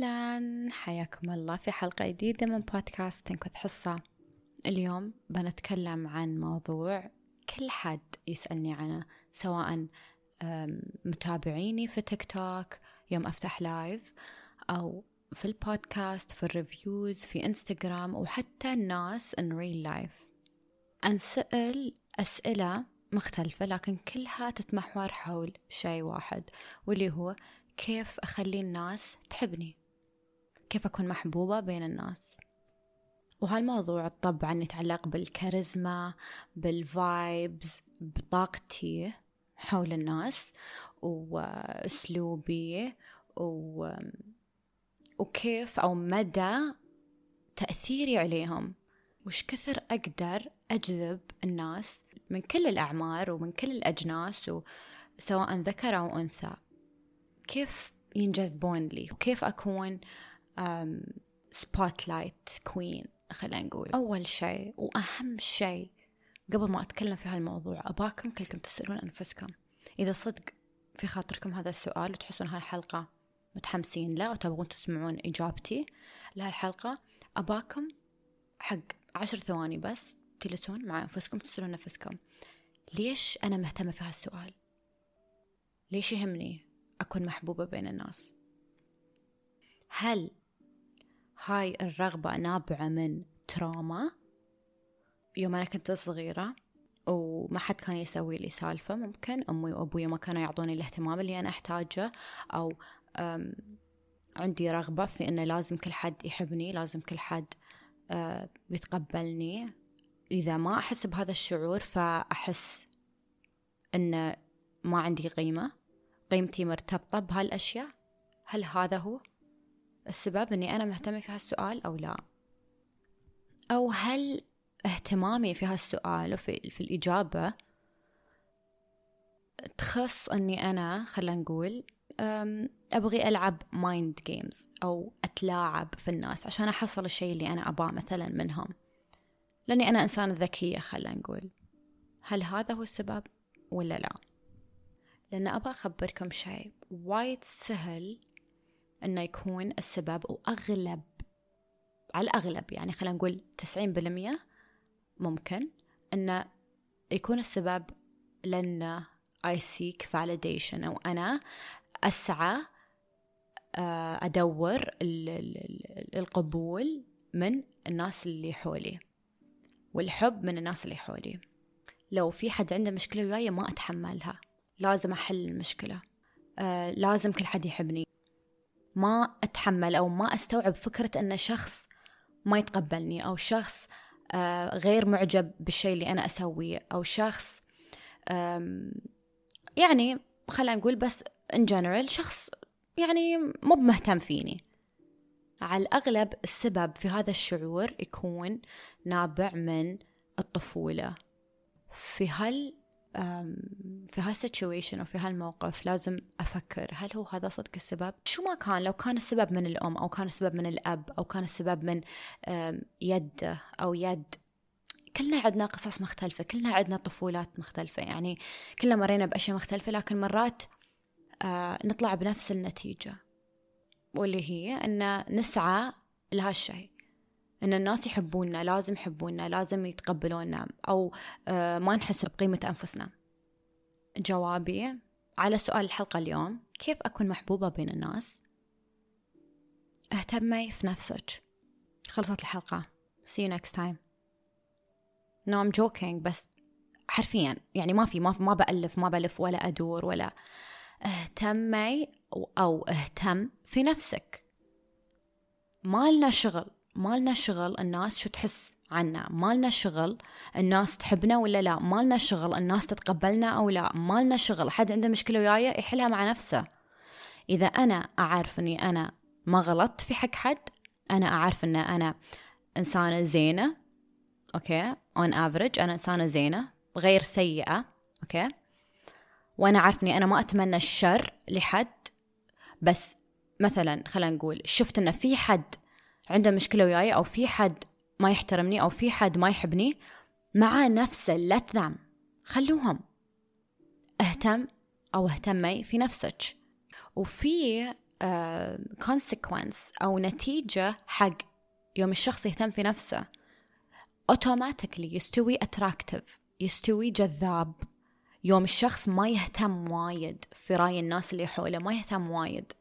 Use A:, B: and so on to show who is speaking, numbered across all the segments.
A: أهلا. حياكم الله. في حلقة جديدة من بودكاست تنكث حصة. اليوم بنتكلم عن موضوع كل حد يسألني عنه سواء متابعيني في تيك توك يوم أفتح live أو في البودكاست في ال reviews في إنستغرام وحتى الناس in real life. أنسأل أسئلة مختلفة لكن كلها تتمحور حول شيء واحد واللي هو كيف أخلي الناس تحبني. كيف أكون محبوبة بين الناس. وهالموضوع طبعا يتعلق بالكاريزما بالفايبز بطاقتي حول الناس وأسلوبي و... وكيف أو مدى تأثيري عليهم. وش كثر أقدر أجذب الناس من كل الأعمار ومن كل الأجناس سواء ذكر أو أنثى. كيف ينجذبون لي؟ وكيف أكون spotlight queen خلينا نقول. أول شيء وأهم شيء قبل ما أتكلم في هالموضوع أباكم كلكم تسألون أنفسكم. إذا صدق في خاطركم هذا السؤال وتحسون هالحلقة متحمسين له وتبغون تسمعون إجابتي لهالحلقة أباكم حق عشر ثواني بس تجلسون مع أنفسكم تسألون نفسكم ليش أنا مهتمة في هالسؤال؟ ليش يهمني أكون محبوبة بين الناس؟ هل هاي الرغبة نابعة من تراما. يوم أنا كنت صغيرة وما حد كان يسوي لي سالفة ممكن أمي وأبوي ما كانوا يعطوني الاهتمام اللي أنا أحتاجه أو عندي رغبة في أنه لازم كل حد يحبني لازم كل حد يتقبلني. إذا ما أحس بهذا الشعور فأحس أن ما عندي قيمة قيمتي مرتبطة بهالأشياء. هل هذا هو؟ السبب أني أنا مهتمة في هالسؤال أو لا؟ أو هل اهتمامي في هالسؤال وفي في الإجابة تخص أني أنا خلينا نقول أبغي ألعب mind games أو أتلاعب في الناس عشان أحصل الشيء اللي أنا أباه مثلا منهم. لأني أنا إنسانة ذكية خلينا نقول. هل هذا هو السبب ولا لا؟ لأن أبغى أخبركم شيء. وايد سهل أنه يكون السبب وأغلب على الأغلب يعني خلينا نقول تسعين بالمية ممكن أنه يكون السبب لأن I seek validation أو أنا أسعى آه، أدور القبول من الناس اللي حولي والحب من الناس اللي حولي. لو في حد عنده مشكلة وياي ما أتحملها لازم أحل المشكلة آه لازم كل حد يحبني. ما أتحمل أو ما أستوعب فكرة أن شخص ما يتقبلني أو شخص آه غير معجب بالشيء اللي أنا أسويه أو شخص يعني خلينا نقول بس in general شخص يعني مو بمهتم فيني. على الأغلب السبب في هذا الشعور يكون نابع من الطفولة. في هال في هالسيتويشن أو في هالموقف لازم أفكر هل هو هذا صدق السبب؟ شو ما كان لو كان السبب من الأم أو كان السبب من الأب أو كان السبب من يده أو يد كلنا عندنا قصص مختلفة كلنا عندنا طفولات مختلفة يعني كلنا مرينا بأشياء مختلفة لكن مرات آه، نطلع بنفس النتيجة واللي هي أن نسعى لهالشيء إن الناس يحبوننا لازم يحبوننا لازم يتقبلونا أو آه، ما نحس بقيمة أنفسنا. جوابي على سؤال الحلقة اليوم كيف أكون محبوبة بين الناس؟ اهتمي في نفسك. خلصت الحلقة. See you next time. No I'm joking بس حرفيا يعني ما في ما ما بألف ما بلف ولا أدور ولا. اهتمي أو أهتم في نفسك. ما لنا شغل. ما لنا شغل الناس شو تحس عنا؟ ما لنا شغل الناس تحبنا ولا لا؟ ما لنا شغل الناس تتقبلنا أو لا؟ ما لنا شغل حد عنده مشكلة وياي يحلها مع نفسه. إذا أنا أعرف أني أنا ما غلطت في حق حد أنا أعرف أن أنا إنسانة زينة okay؟ on average أنا إنسانة زينة غير سيئة okay؟ وأنا أعرف أني أنا ما أتمنى الشر لحد بس مثلا خلينا نقول شفت أن في حد عنده مشكلة وياي أو في حد ما يحترمني أو في حد ما يحبني مع نفسه لا تذم خلوهم. اهتم أو اهتمي في نفسك. وفي consequence أو نتيجة حق يوم الشخص يهتم في نفسه. automatically يستوي attractive يستوي جذاب. يوم الشخص ما يهتم وايد في رأي الناس اللي حوله ما يهتم وايد.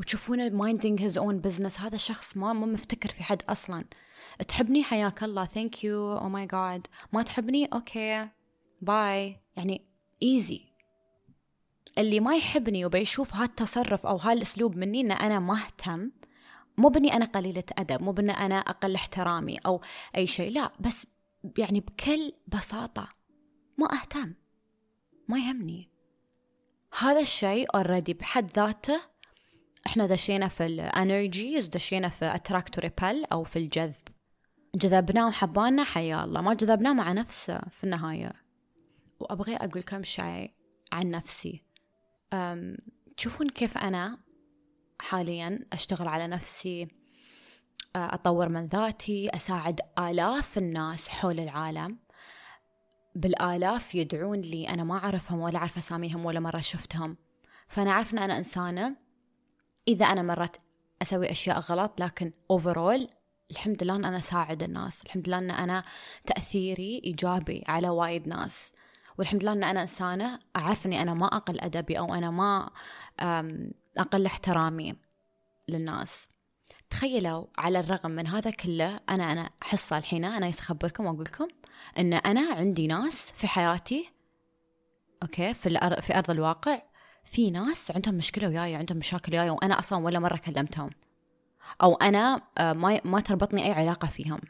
A: وتشوفونه minding his own business. هذا الشخص ما ما مفتكر في حد أصلا. تحبني؟ حياك الله. thank you oh my God ما تحبني؟ okay bye يعني easy اللي ما يحبني وبيشوف هالتصرف أو هالأسلوب مني إن أنا ما أهتم. مو بأني أنا قليلة أدب مو بأني أنا أقل احترامي أو أي شيء. لا بس يعني بكل بساطة ما أهتم. ما يهمني. هذا الشيء already بحد ذاته إحنا دشينا في ال energies دشينا في attract repel أو في الجذب. جذبناه وحبانا حيا الله. ما جذبناه مع نفسه في النهاية. وأبغي أقول كم شيء عن نفسي. تشوفون كيف أنا حاليا أشتغل على نفسي أطور من ذاتي أساعد آلاف الناس حول العالم. بالآلاف يدعون لي أنا ما أعرفهم ولا أعرف أساميهم ولا مرة شفتهم. فأنا عارفة إن أنا إنسانة إذا أنا مرات أسوي أشياء غلط لكن اوفرول الحمد لله إن أنا أساعد الناس. الحمد لله إن أنا تأثيري إيجابي على وايد ناس. والحمد لله إن أنا إنسانة أعرف إني أنا ما أقل أدبي أو أنا ما أقل احترامي للناس. تخيلوا على الرغم من هذا كله أنا أنا حصه الحين أنا أخبركم وأقول لكم؟ إن أنا عندي ناس في حياتي okay في. في أرض الواقع في ناس عندهم مشكلة وياي عندهم مشاكل وياي وأنا أصلا ولا مرة كلمتهم. أو أنا آه، ما ما تربطني أي علاقة فيهم.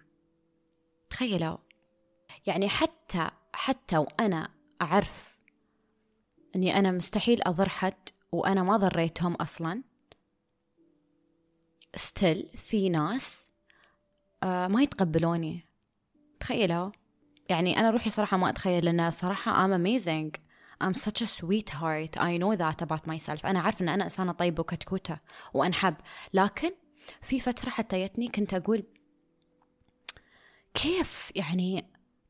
A: تخيلوا. يعني حتى حتى وأنا أعرف إني أنا مستحيل أضر حد وأنا ما ضريتهم أصلا still في ناس آه، ما يتقبلوني. تخيلوا. يعني أنا روحي صراحة ما أتخيل لأن صراحة I'm amazing. I'm such a sweetheart. I know that about myself. أنا عارفة أن أنا إنسانة طيبة وكتكوتة وأنحب. لكن في فترة حتى جتني كنت أقول كيف يعني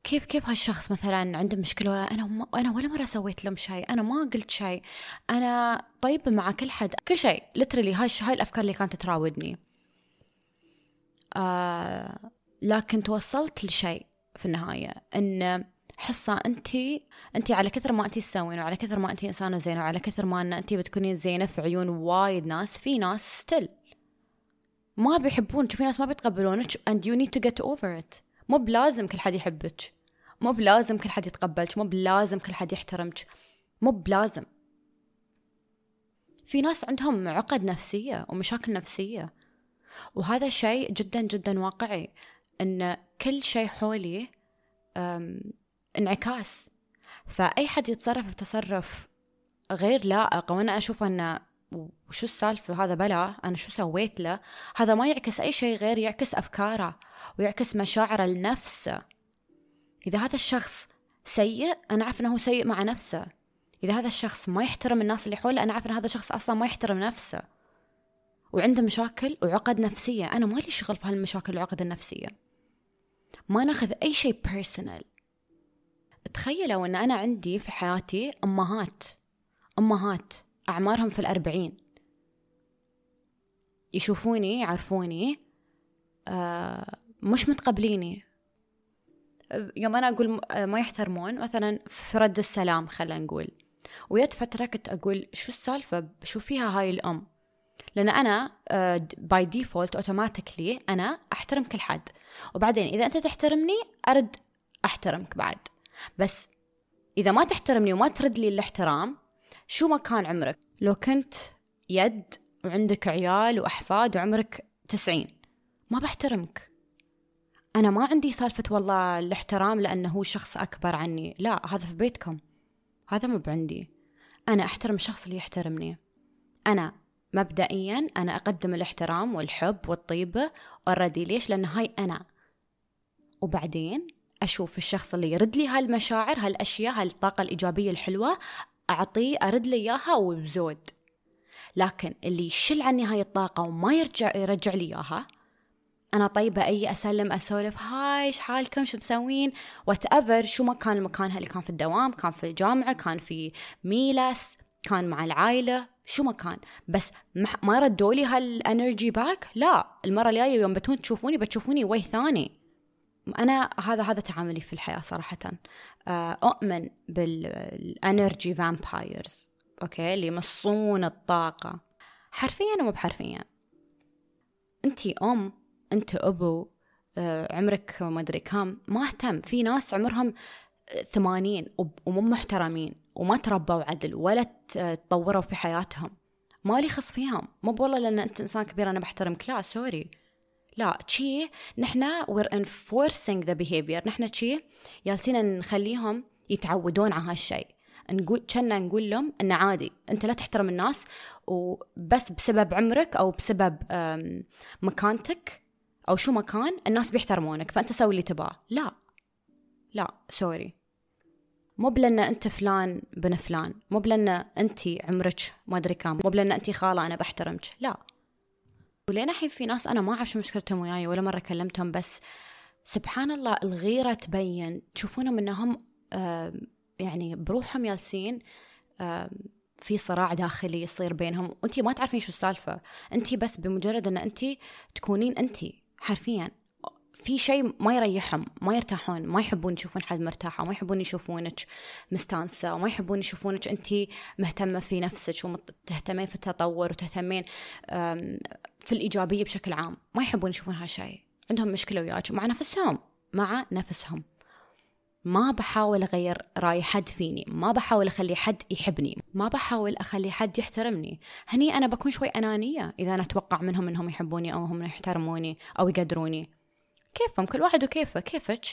A: كيف كيف هالشخص مثلا عنده مشكلة؟ أنا ما أنا ولا مرة سويت لهم شيء. أنا ما قلت شيء. أنا طيبة مع كل حد. كل شيء. لترلي هاي هاي الأفكار اللي كانت تراودني. آه لكن توصلت لشيء في النهاية. إن حصة أنت أنت على كثر ما أنت تسوين وعلى كثر ما أنت إنسانة زينة وعلى كثر ما أن أنت بتكونين زينة في عيون وايد ناس في ناس still ما بيحبونك في ناس ما بيتقبلونك and you need to get over it. مو بلازم كل حد يحبك مو بلازم كل حد يتقبلك مو بلازم كل حد يحترمك مو بلازم. في ناس عندهم عقد نفسية ومشاكل نفسية وهذا شيء جدا جدا واقعي إن كل شيء حولي انعكاس. فأي حد يتصرف بتصرف غير لائق وأنا أشوف أنه وشو السالفة هذا بلا أنا شو سويت له هذا ما يعكس أي شيء غير يعكس أفكاره ويعكس مشاعره لنفسه. إذا هذا الشخص سيء أنا أعرف أنه سيء مع نفسه. إذا هذا الشخص ما يحترم الناس اللي حوله أنا أعرف أن هذا الشخص أصلا ما يحترم نفسه. وعنده مشاكل وعقد نفسية. أنا ما لي شغل في هالمشاكل والعقد النفسية. ما ناخذ أي شيء بيرسونال تخيلوا أن أنا عندي في حياتي أمهات أمهات أعمارهم في الأربعين. يشوفوني يعرفوني آه مش متقبليني. يوم أنا أقول ما يحترمون مثلا في رد السلام خلينا نقول. ويد فترة كنت أقول شو السالفة؟ شو فيها هاي الأم؟ لأن أنا by default automatically أنا أحترم كل حد. وبعدين إذا أنت تحترمني أرد أحترمك بعد. بس إذا ما تحترمني وما ترد لي الاحترام شو ما كان عمرك؟ لو كنت يد وعندك عيال وأحفاد وعمرك تسعين ما بحترمك. أنا ما عندي سالفة والله الاحترام لأنه هو شخص أكبر عني. لا هذا في بيتكم. هذا مو بعندي. أنا أحترم الشخص اللي يحترمني. أنا مبدئيا أنا أقدم الاحترام والحب والطيبة اوريدي ليش؟ لأن هاي أنا. وبعدين؟ أشوف الشخص اللي يرد لي هالمشاعر هالأشياء هالطاقة الإيجابية الحلوة أعطيه أرد لي إياها وبزود. لكن اللي يشل عني هاي الطاقة وما يرجع يرجع لي إياها أنا طيبة أي أسلم أسولف hi إيش حالكم؟ شو مسوين؟ whatever شو ما كان مكانها اللي كان في الدوام كان في الجامعة كان في ميلس كان مع العائلة شو ما كان. بس ما ردوا لي هال energy back لا المرة الجاية يوم بتون تشوفوني بتشوفوني ويه ثاني. أنا هذا هذا تعاملي في الحياة صراحة. آه، أؤمن بال energy vampires okay؟ اللي يمصون الطاقة. حرفيا ومو بحرفيا. انتي أم أنت أبو آه، عمرك ما أدري كم. ما اهتم. في ناس عمرهم ثمانين ومو محترمين وما تربوا عدل ولا تطوروا في حياتهم. ما لي خص فيهم. مو والله لأن أنت إنسان كبير أنا بحترمك. لا sorry. لا تشي نحنا we're enforcing the behavior. نحنا تشي جالسين نخليهم يتعودون على هالشيء نقول كنا نقول لهم إنه عادي أنت لا تحترم الناس وبس بسبب عمرك أو بسبب مكانتك أو شو مكان الناس بيحترمونك فأنت سوي اللي تباه. لا. لا sorry مو بلأن أنت فلان بن فلان مو بلأن انت عمرك ما أدري كم مو بلأن انت خالة أنا بحترمك. لا. ولين الحين في ناس أنا ما أعرف شو مشكلتهم وياي ولا مرة كلمتهم بس سبحان الله الغيرة تبين. تشوفونهم إنهم يعني بروحهم ياسين في صراع داخلي يصير بينهم. وانت ما تعرفين شو السالفة. انت بس بمجرد إن انت تكونين انت حرفيا. في شيء ما يريحهم ما يرتاحون. ما يحبون يشوفون حد مرتاحة ما يحبون يشوفونك مستانسة وما يحبون يشوفونك أنت مهتمة في نفسك وتهتمين في التطور وتهتمين في الإيجابية بشكل عام ما يحبون يشوفون هالشيء. عندهم مشكلة وياك مع نفسهم مع نفسهم. ما بحاول أغير رأي حد فيني ما بحاول أخلي حد يحبني ما بحاول أخلي حد يحترمني. هني أنا بكون شوي أنانية إذا أنا أتوقع منهم أنهم يحبوني أو هم يحترموني أو يقدروني. كيفهم؟ كل واحد وكيفه. كيفك؟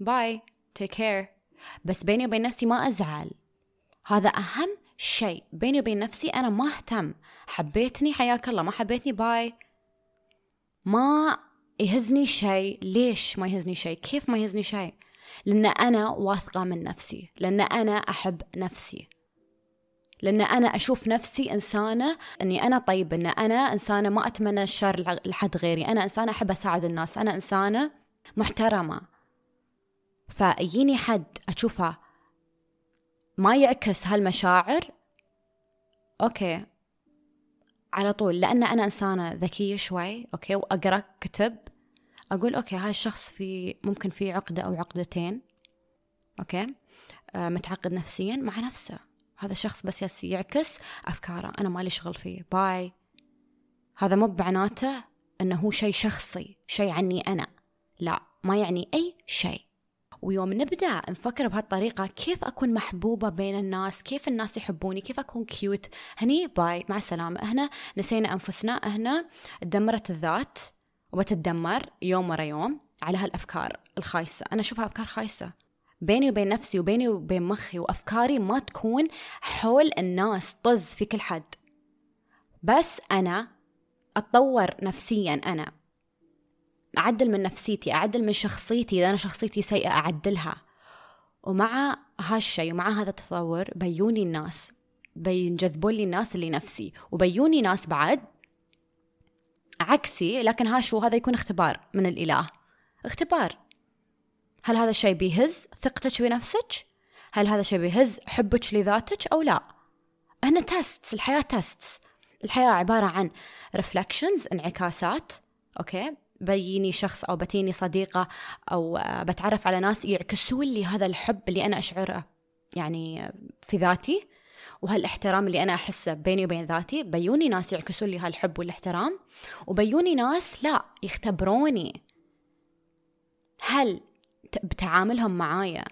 A: bye take care بس بيني وبين نفسي ما أزعل. هذا أهم شيء بيني وبين نفسي أنا ما أهتم. حبيتني حياك الله. ما حبيتني باي. ما يهزني شيء. ليش ما يهزني شيء؟ كيف ما يهزني شيء؟ لأن أنا واثقة من نفسي. لأن أنا أحب نفسي. لأن أنا أشوف نفسي إنسانة أني أنا طيبة أن أنا إنسانة ما أتمنى الشر لحد غيري. أنا إنسانة أحب أساعد الناس. أنا إنسانة محترمة. فيجيني حد أشوفه ما يعكس هالمشاعر؟ okay. على طول لأن أنا إنسانة ذكية شوي okay وأقرأ كتب. أقول okay هاي الشخص في ممكن في عقدة أو عقدتين okay آه متعقد نفسيا مع نفسه. هذا شخص بس يعكس أفكاره أنا مالي شغل فيه bye. هذا مو معناته أنه هو شيء شخصي شيء عني أنا لا ما يعني أي شيء ويوم نبدأ نفكر بهالطريقة كيف أكون محبوبة بين الناس؟ كيف الناس يحبوني؟ كيف أكون cute هني bye مع السلامة. هنا نسينا أنفسنا. هنا تدمرت الذات وبتتدمر يوم ورا يوم على هالأفكار الخايسة. أنا أشوفها أفكار خايسة. بيني وبين نفسي وبيني وبين مخي وأفكاري ما تكون حول الناس طز في كل حد. بس أنا أتطور نفسيا أنا. أعدل من نفسيتي أعدل من شخصيتي إذا أنا شخصيتي سيئة أعدلها. ومع هالشي ومع هذا التطور بيوني الناس بينجذبون لي الناس اللي نفسي وبيوني ناس بعد عكسي لكن ها شو؟ هذا يكون اختبار من الإله. اختبار. هل هذا الشيء بيهز ثقتك بنفسك؟ هل هذا الشيء بيهز حبك لذاتك أو لا؟ هنا test الحياة test الحياة عبارة عن reflections انعكاسات. okay؟ بييني شخص أو بتيني صديقة أو بتعرف على ناس يعكسون لي هذا الحب اللي أنا أشعره يعني في ذاتي وهالاحترام اللي أنا أحسه بيني وبين ذاتي. بيوني ناس يعكسون لي هالحب والاحترام وبيوني ناس لا يختبروني. هل بتعاملهم معايا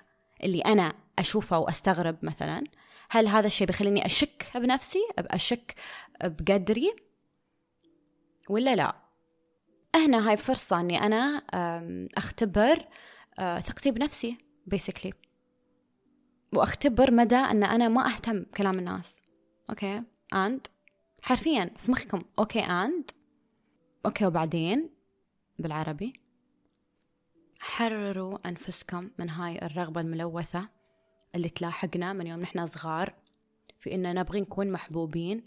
A: اللي أنا أشوفه وأستغرب مثلا هل هذا الشيء بيخليني أشك بنفسي أشك بقدري؟ ولا لا؟ هنا هاي فرصة أني أنا أختبر آه، ثقتي بنفسي basically وأختبر مدى إن أنا ما أهتم بكلام الناس. okay? And حرفيا في مخكم. okay and okay وبعدين؟ بالعربي. حرروا أنفسكم من هاي الرغبة الملوثة اللي تلاحقنا من يوم نحن صغار في إن نبغي نكون محبوبين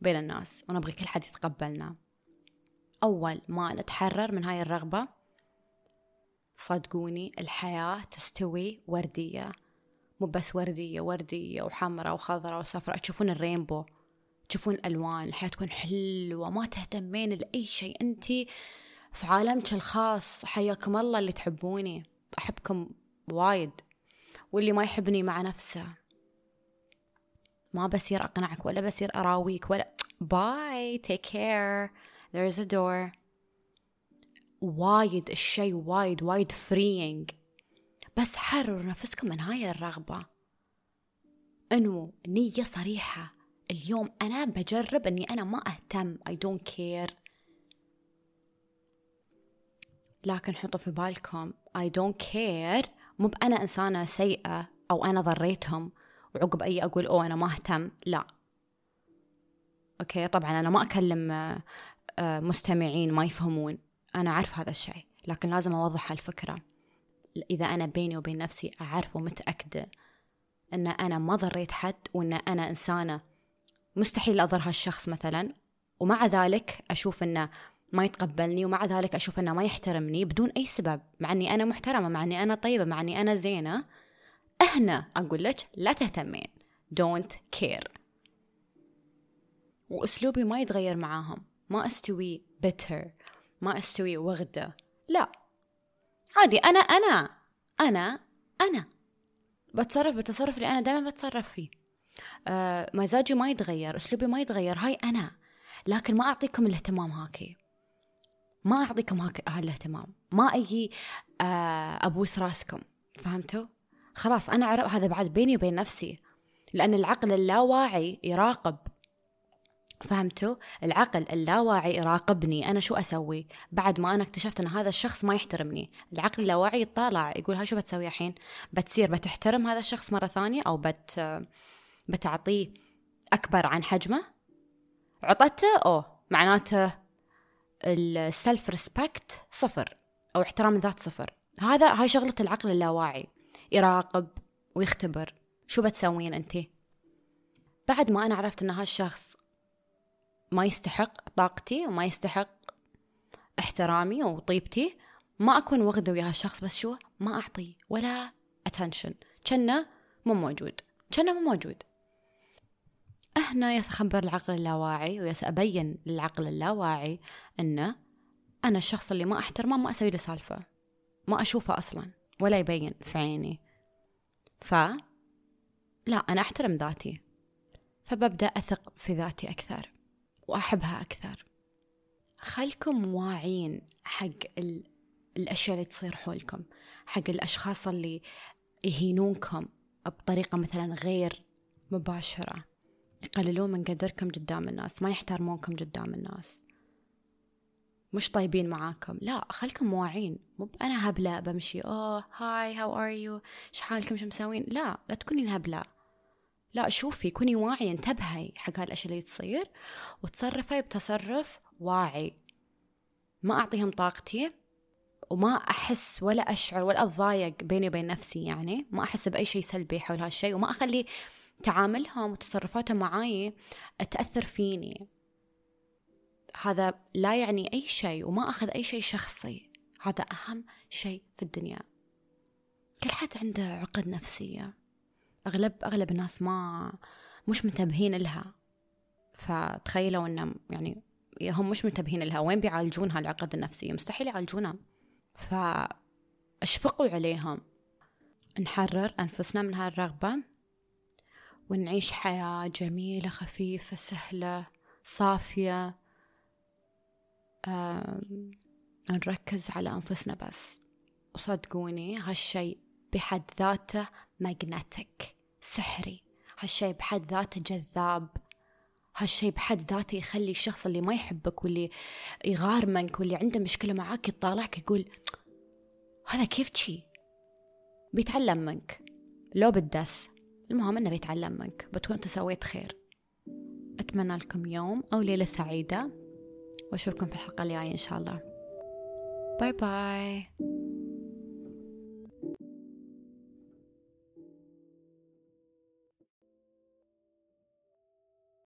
A: بين الناس ونبغي كل حد يتقبلنا. أول ما نتحرر من هاي الرغبة صدقوني الحياة تستوي وردية. مو بس وردية وردية وحمراء وخضراء وصفراء. تشوفون الرينبو تشوفون الألوان الحياة تكون حلوة ما تهتمين لأي شيء. أنت في عالمك الخاص حياكم الله اللي تحبوني. أحبكم وايد. واللي ما يحبني مع نفسه. ما بصير أقنعك ولا بصير أراويك ولا. bye take care there's a door. وايد الشيء وايد وايد freeing بس حرروا نفسكم من هاي الرغبة. انو نية صريحة. اليوم أنا بجرب أني أنا ما أهتم. I don't care. لكن حطوا في بالكم. I don't care. مو بأنا إنسانة سيئة أو أنا ضريتهم. وعقب أي أقول أوه أنا ما أهتم. لا. أوكي طبعا أنا ما أكلم آه، مستمعين ما يفهمون. أنا أعرف هذا الشيء لكن لازم أوضح الفكرة. إذا أنا بيني وبين نفسي أعرف ومتأكدة أن أنا ما ضريت حد وأن أنا إنسانة مستحيل أضر هالشخص مثلا. ومع ذلك أشوف أنه ما يتقبلني ومع ذلك أشوف أنه ما يحترمني بدون أي سبب. مع أني أنا محترمة مع أني أنا طيبة مع أني أنا زينة. هنا أقول لك لا تهتمين. Don't care. وأسلوبي ما يتغير معاهم. ما أستوي bitter ما أستوي وغدة. لا. عادي أنا أنا أنا أنا. بتصرف بالتصرف اللي أنا دائما بتصرف فيه. آه مزاجي ما يتغير أسلوبي ما يتغير هاي أنا. لكن ما أعطيكم الاهتمام هاكي. ما أعطيكم هاك هالاهتمام ما أجي آه أبوس راسكم. فهمتوا؟ خلاص أنا أعرف هذا بعد بيني وبين نفسي. لأن العقل اللاواعي يراقب فهمتوا؟ العقل اللاواعي يراقبني أنا شو أسوي؟ بعد ما أنا اكتشفت أن هذا الشخص ما يحترمني. العقل اللاواعي يطالع يقول ها شو بتسوي الحين؟ بتصير بتحترم هذا الشخص مرة ثانية أو بت بتعطيه أكبر عن حجمه؟ عطته؟ أوه معناته السلف ريسبكت صفر أو احترام الذات صفر. هذا هاي شغلة العقل اللاواعي. يراقب ويختبر. شو بتسوين أنت؟ بعد ما أنا عرفت أن هالشخص ما يستحق طاقتي وما يستحق احترامي وطيبتي ما أكون وغدة ويا هالشخص بس شو ما أعطي ولا attention. كأنه مو موجود. كأنه مو موجود. هنا يتخبر العقل اللاواعي ويسأبين للعقل اللاواعي أنه أنا الشخص اللي ما أحترمه ما أسوي له سالفة. ما أشوفه أصلا ولا يبين في عيني. ف لا أنا أحترم ذاتي. فببدأ أثق في ذاتي أكثر. وأحبها أكثر. خلكم واعين حق ال... الأشياء اللي تصير حولكم حق الأشخاص اللي يهينونكم بطريقة مثلا غير مباشرة. يقللون من قدركم قدام الناس ما يحترمونكم قدام الناس. مش طيبين معاكم. لا خلكم واعين مو أنا هبلة بمشي oh hi how are you إيش حالكم شو مسوين؟ لا لا تكونين هبلة. لا شوفي كوني واعية انتبهي حق هالأشياء اللي تصير وتصرفي بتصرف واعي. ما أعطيهم طاقتي وما أحس ولا أشعر ولا أتضايق بيني وبين نفسي يعني. ما أحس بأي شيء سلبي حول هالشيء وما أخلي تعاملهم وتصرفاتهم معاي تأثر فيني. هذا لا يعني أي شيء وما أخذ أي شيء شخصي. هذا أهم شيء في الدنيا. كل حد عنده عقد نفسية. أغلب أغلب الناس ما مش منتبهين لها. فتخيلوا إنه يعني هم مش منتبهين لها. وين بيعالجون هالعقد النفسية مستحيل يعالجونها. فأشفقوا عليهم. نحرر أنفسنا من هالرغبة ونعيش حياة جميلة خفيفة سهلة صافية. نركز على أنفسنا بس. وصدقوني هالشي بحد ذاته magnetic سحري. هالشي بحد ذاته جذاب. هالشي بحد ذاته يخلي الشخص اللي ما يحبك واللي يغار منك واللي عنده مشكلة معاك يطالعك يقول هذا كيف شي؟ بيتعلم منك. لو بالدس المهم إنه بيتعلم منك. بتكون أنت سويت خير. أتمنى لكم يوم أو ليلة سعيدة. وأشوفكم في الحلقة الجاية إن شاء الله. باي باي.